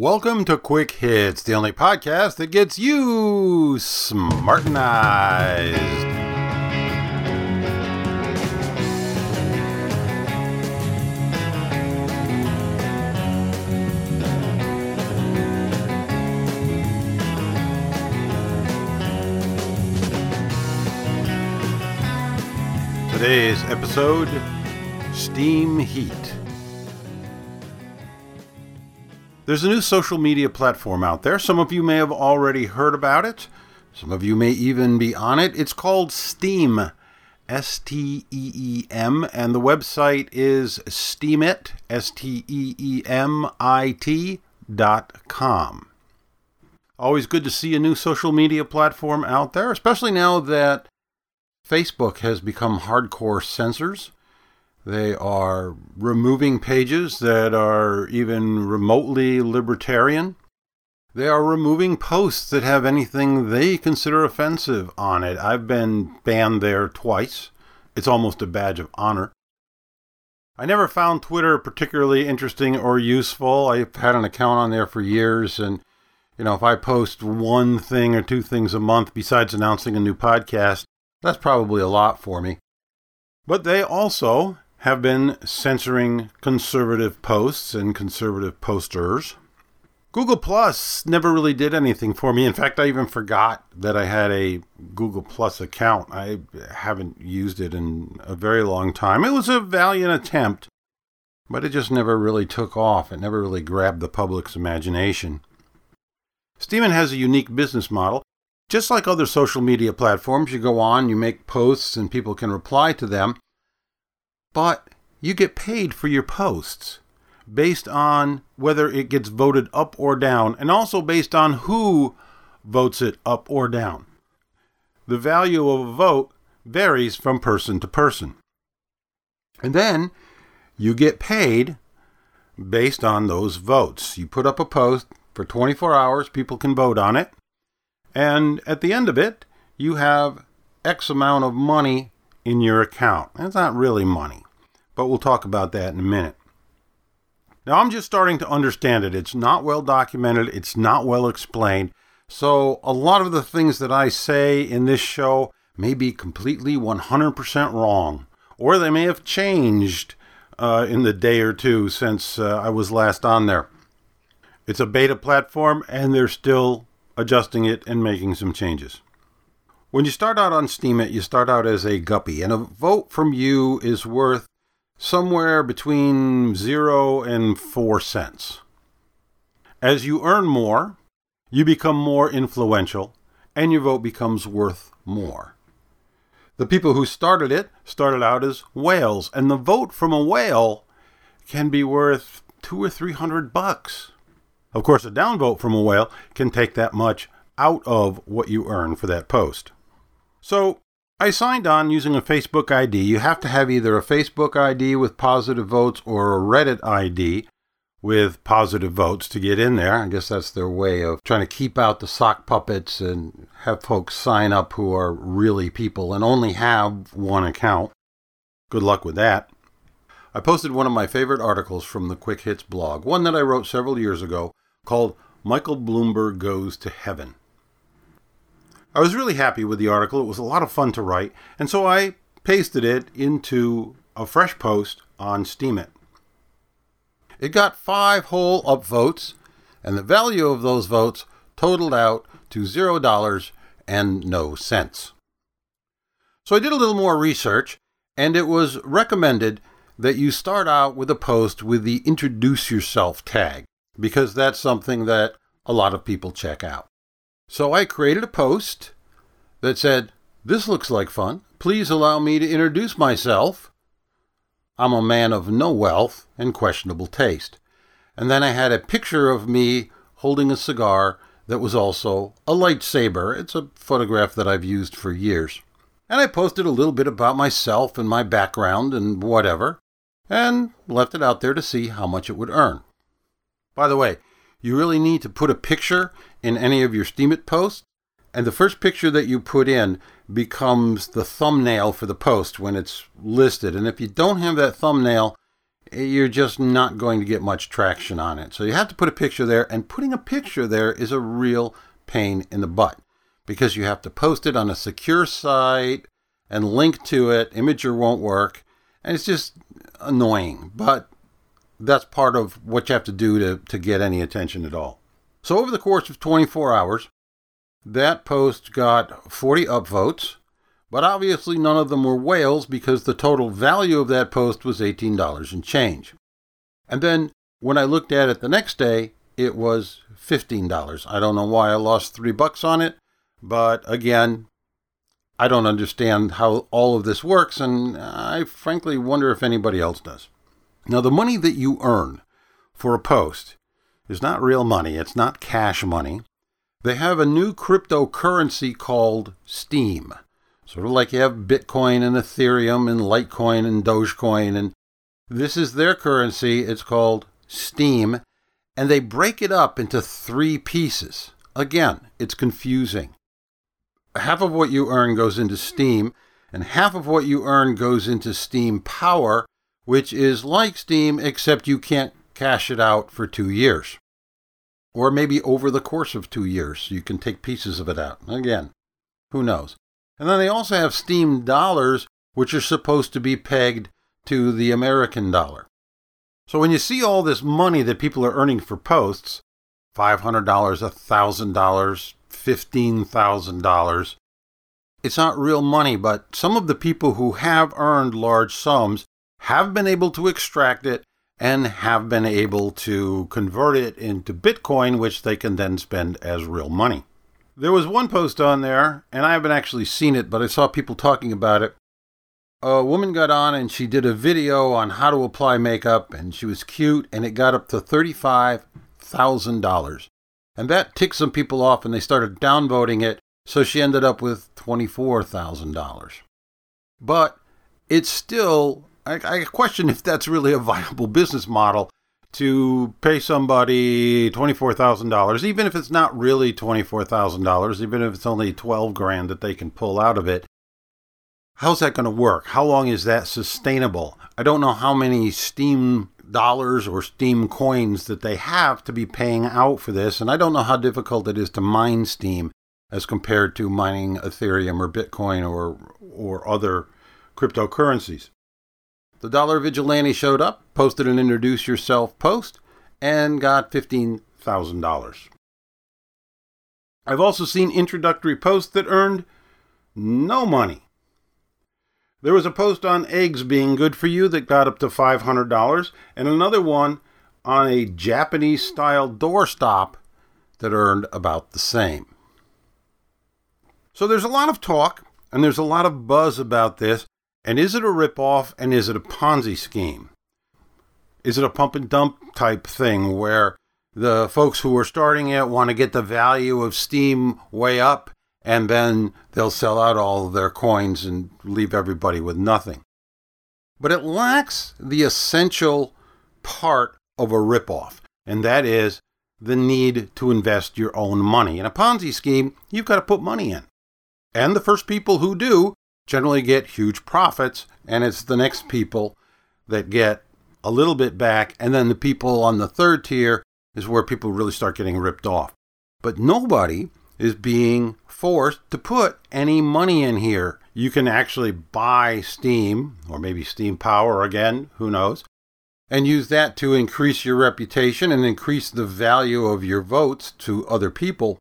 Welcome to Quick Hits, the only podcast that gets you smartenized. Today's episode Steam Heat. There's a new social media platform out there. Some of you may have already heard about it. Some of you may even be on it. It's called Steem, S T E E M, and the website is steemit, S T E E M I T dot com. Always good to see a new social media platform out there, especially now that Facebook has become hardcore censors. They are removing pages that are even remotely libertarian. They are removing posts that have anything they consider offensive on it. I've been banned there twice. It's almost a badge of honor. I never found Twitter particularly interesting or useful. I've had an account on there for years, and you know, if I post one thing or two things a month besides announcing a new podcast, that's probably a lot for me. But they also have been censoring conservative posts and conservative posters. Google Plus never really did anything for me. In fact, I even forgot that I had a Google Plus account. I haven't used it in a very long time. It was a valiant attempt, but it just never really took off. It never really grabbed the public's imagination. Steemit has a unique business model. Just like other social media platforms, you go on, you make posts, and people can reply to them but you get paid for your posts based on whether it gets voted up or down, and also based on who votes it up or down. The value of a vote varies from person to person. And then you get paid based on those votes. You put up a post for 24 hours, people can vote on it, and at the end of it, you have X amount of money in your account. That's not really money, but we'll talk about that in a minute. Now, I'm just starting to understand it. It's not well documented, it's not well explained. So, a lot of the things that I say in this show may be completely 100% wrong, or they may have changed uh, in the day or two since uh, I was last on there. It's a beta platform, and they're still adjusting it and making some changes. When you start out on Steemit, you start out as a guppy, and a vote from you is worth somewhere between zero and four cents. As you earn more, you become more influential, and your vote becomes worth more. The people who started it started out as whales, and the vote from a whale can be worth two or three hundred bucks. Of course, a downvote from a whale can take that much out of what you earn for that post. So I signed on using a Facebook ID. You have to have either a Facebook ID with positive votes or a Reddit ID with positive votes to get in there. I guess that's their way of trying to keep out the sock puppets and have folks sign up who are really people and only have one account. Good luck with that. I posted one of my favorite articles from the Quick Hits blog, one that I wrote several years ago called Michael Bloomberg Goes to Heaven. I was really happy with the article. It was a lot of fun to write, and so I pasted it into a fresh post on Steemit. It got five whole upvotes, and the value of those votes totaled out to zero dollars and no cents. So I did a little more research, and it was recommended that you start out with a post with the introduce yourself tag, because that's something that a lot of people check out. So I created a post that said, This looks like fun. Please allow me to introduce myself. I'm a man of no wealth and questionable taste. And then I had a picture of me holding a cigar that was also a lightsaber. It's a photograph that I've used for years. And I posted a little bit about myself and my background and whatever, and left it out there to see how much it would earn. By the way, you really need to put a picture in any of your Steemit posts, and the first picture that you put in becomes the thumbnail for the post when it's listed. And if you don't have that thumbnail eh, you're just not going to get much traction on it. So you have to put a picture there, and putting a picture there is a real pain in the butt because you have to post it on a secure site and link to it. Imgur won't work, and it's just annoying. But that's part of what you have to do to, to get any attention at all. So over the course of 24 hours, that post got 40 upvotes, but obviously none of them were whales because the total value of that post was $18 and change. And then when I looked at it the next day, it was $15. I don't know why I lost 3 bucks on it, but again, I don't understand how all of this works and I frankly wonder if anybody else does. Now, the money that you earn for a post is not real money, it's not cash money. They have a new cryptocurrency called Steem. Sort of like you have Bitcoin and Ethereum and Litecoin and Dogecoin. And this is their currency. It's called Steem. And they break it up into three pieces. Again, it's confusing. Half of what you earn goes into Steem, and half of what you earn goes into Steem Power, which is like Steem, except you can't cash it out for two years. Or maybe over the course of two years, you can take pieces of it out. Again, who knows? And then they also have Steem dollars, which are supposed to be pegged to the American dollar. So when you see all this money that people are earning for posts $500, $1,000, $15,000 it's not real money, but some of the people who have earned large sums have been able to extract it and have been able to convert it into Bitcoin, which they can then spend as real money. There was one post on there, and I haven't actually seen it, but I saw people talking about it. A woman got on and she did a video on how to apply makeup, and she was cute, and it got up to $35,000. And that ticked some people off, and they started downvoting it, so she ended up with $24,000. But it's still I, I question if that's really a viable business model to pay somebody $24,000, even if it's not really $24,000, even if it's only 12 grand that they can pull out of it. How's that going to work? How long is that sustainable? I don't know how many Steem dollars or Steem coins that they have to be paying out for this, and I don't know how difficult it is to mine Steem as compared to mining Ethereum or Bitcoin or or other cryptocurrencies. The Dollar Vigilante showed up, posted an introduce yourself post, and got $15,000. I've also seen introductory posts that earned no money. There was a post on eggs being good for you that got up to $500, and another one on a Japanese style doorstop that earned about the same. So there's a lot of talk and there's a lot of buzz about this, and is it a ripoff and is it a Ponzi scheme? Is it a pump and dump type thing where the folks who are starting it want to get the value of Steem way up and then they'll sell out all their coins and leave everybody with nothing? But it lacks the essential part of a ripoff, and that is the need to invest your own money. In a Ponzi scheme, you've got to put money in. And the first people who do generally get huge profits, and it's the next people that get a little bit back, and then the people on the third tier is where people really start getting ripped off. But nobody is being forced to put any money in here. You can actually buy Steem or maybe Steem Power again, who knows, and use that to increase your reputation and increase the value of your votes to other people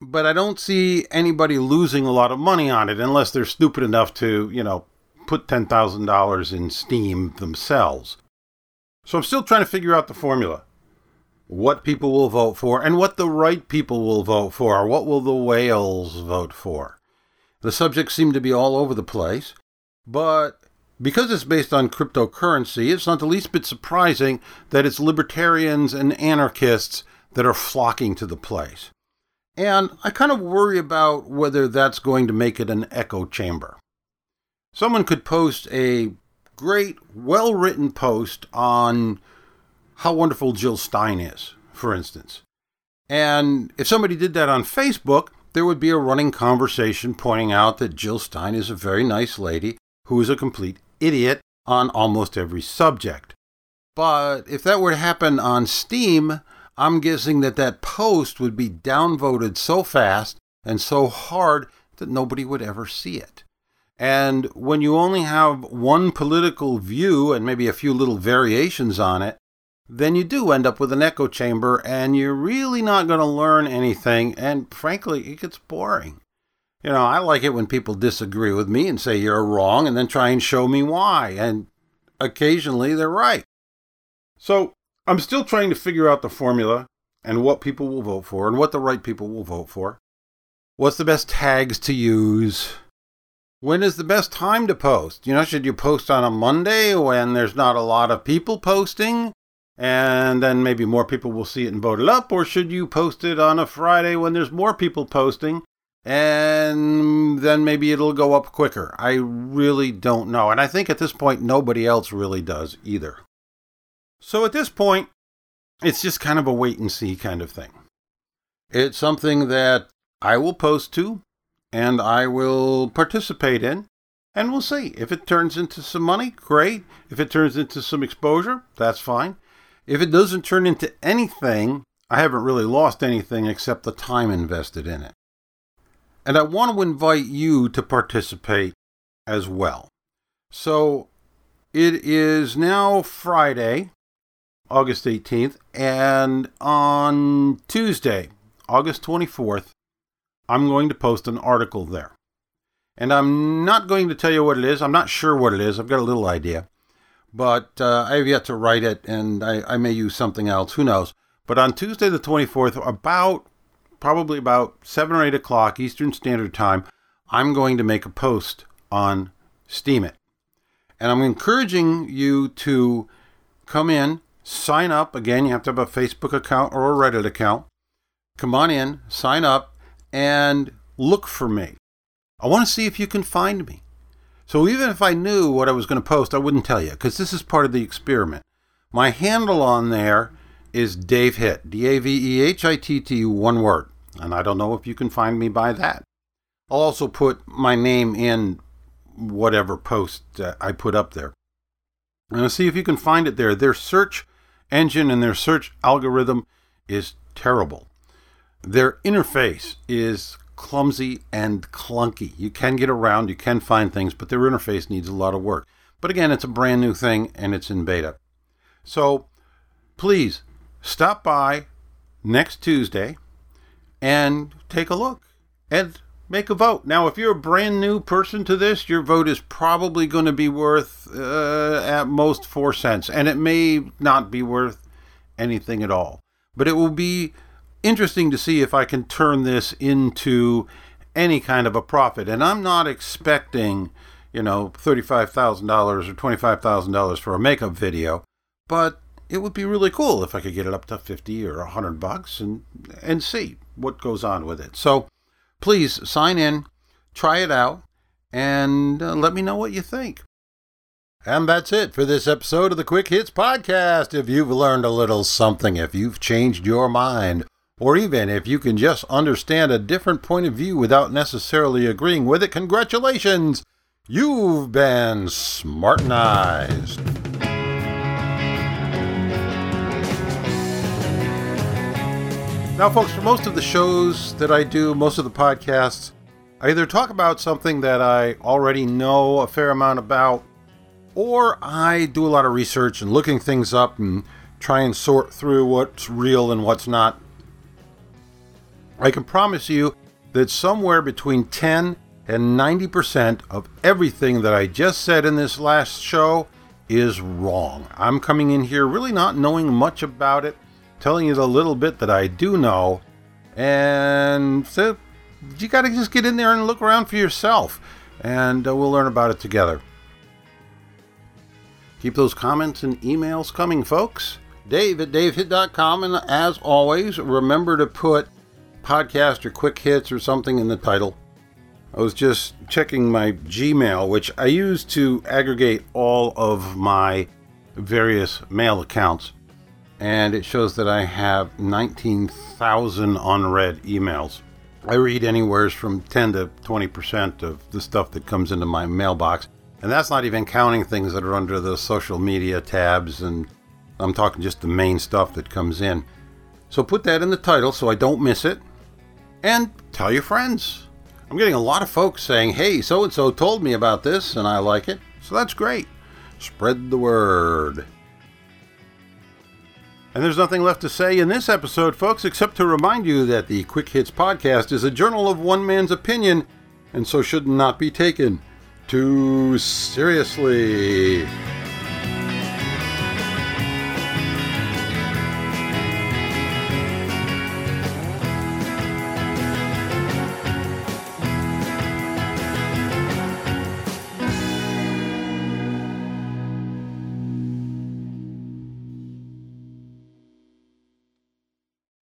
but I don't see anybody losing a lot of money on it unless they're stupid enough to, you know, put $10,000 in Steem themselves. So I'm still trying to figure out the formula. What people will vote for and what the right people will vote for. What will the whales vote for? The subjects seem to be all over the place, but because it's based on cryptocurrency, it's not the least bit surprising that it's libertarians and anarchists that are flocking to the place. And I kind of worry about whether that's going to make it an echo chamber. Someone could post a great, well written post on how wonderful Jill Stein is, for instance. And if somebody did that on Facebook, there would be a running conversation pointing out that Jill Stein is a very nice lady who is a complete idiot on almost every subject. But if that were to happen on Steem, I'm guessing that that post would be downvoted so fast and so hard that nobody would ever see it. And when you only have one political view and maybe a few little variations on it, then you do end up with an echo chamber and you're really not going to learn anything. And frankly, it gets boring. You know, I like it when people disagree with me and say you're wrong and then try and show me why. And occasionally they're right. So I'm still trying to figure out the formula and what people will vote for and what the right people will vote for. What's the best tags to use? When is the best time to post? You know, should you post on a Monday when there's not a lot of people posting? And then maybe more people will see it and vote it up? Or should you post it on a Friday when there's more people posting? And then maybe it'll go up quicker. I really don't know. And I think at this point, nobody else really does either. So at this point, it's just kind of a wait and see kind of thing. It's something that I will post to and I will participate in, and we'll see. If it turns into some money, great. If it turns into some exposure, that's fine. If it doesn't turn into anything, I haven't really lost anything except the time invested in it. And I want to invite you to participate as well. So it is now Friday, August 18th, and on Tuesday, August 24th, I'm going to post an article there. And I'm not going to tell you what it is. I'm not sure what it is. I've got a little idea. But uh, I have yet to write it, and I, I may use something else. Who knows? But on Tuesday, the 24th, about probably about 7 or 8 o'clock Eastern Standard Time, I'm going to make a post on Steemit. And I'm encouraging you to come in, sign up. Again, you have to have a Facebook account or a Reddit account. Come on in, sign up, and look for me. I want to see if you can find me. So even if I knew what I was going to post, I wouldn't tell you because this is part of the experiment. My handle on there is Dave Hitt, D A V E H I T T, one word. And I don't know if you can find me by that. I'll also put my name in whatever post uh, I put up there. And I'll see if you can find it there. Their search engine and their search algorithm is terrible. Their interface is clumsy and clunky. You can get around, you can find things, but their interface needs a lot of work. But again, it's a brand new thing and it's in beta. So please stop by next Tuesday and take a look and make a vote. Now, if you're a brand new person to this, your vote is probably going to be worth uh, at most four cents, and it may not be worth anything at all. But it will be interesting to see if I can turn this into any kind of a profit. And I'm not expecting, you know, $35,000 or $25,000 for a makeup video, but it would be really cool if I could get it up to 50 or 100 bucks and and see what goes on with it. So please sign in, try it out, and uh, let me know what you think. And that's it for this episode of the Quick Hits Podcast. If you've learned a little something, if you've changed your mind, or even if you can just understand a different point of view without necessarily agreeing with it, congratulations! You've been smartenized. Now, folks, for most of the shows that I do, most of the podcasts, I either talk about something that I already know a fair amount about, or I do a lot of research and looking things up and try and sort through what's real and what's not. I can promise you that somewhere between 10 and 90% of everything that I just said in this last show is wrong. I'm coming in here really not knowing much about it, telling you the little bit that I do know, and so you got to just get in there and look around for yourself, and uh, we'll learn about it together. Keep those comments and emails coming, folks. Dave at davehitt.com. and as always, remember to put podcast or quick hits or something in the title. I was just checking my Gmail, which I use to aggregate all of my various mail accounts, and it shows that I have 19,000 unread emails. I read anywhere from 10 to 20% of the stuff that comes into my mailbox, and that's not even counting things that are under the social media tabs and I'm talking just the main stuff that comes in. So put that in the title so I don't miss it. And tell your friends. I'm getting a lot of folks saying, hey, so and so told me about this and I like it. So that's great. Spread the word. And there's nothing left to say in this episode, folks, except to remind you that the Quick Hits podcast is a journal of one man's opinion and so should not be taken too seriously.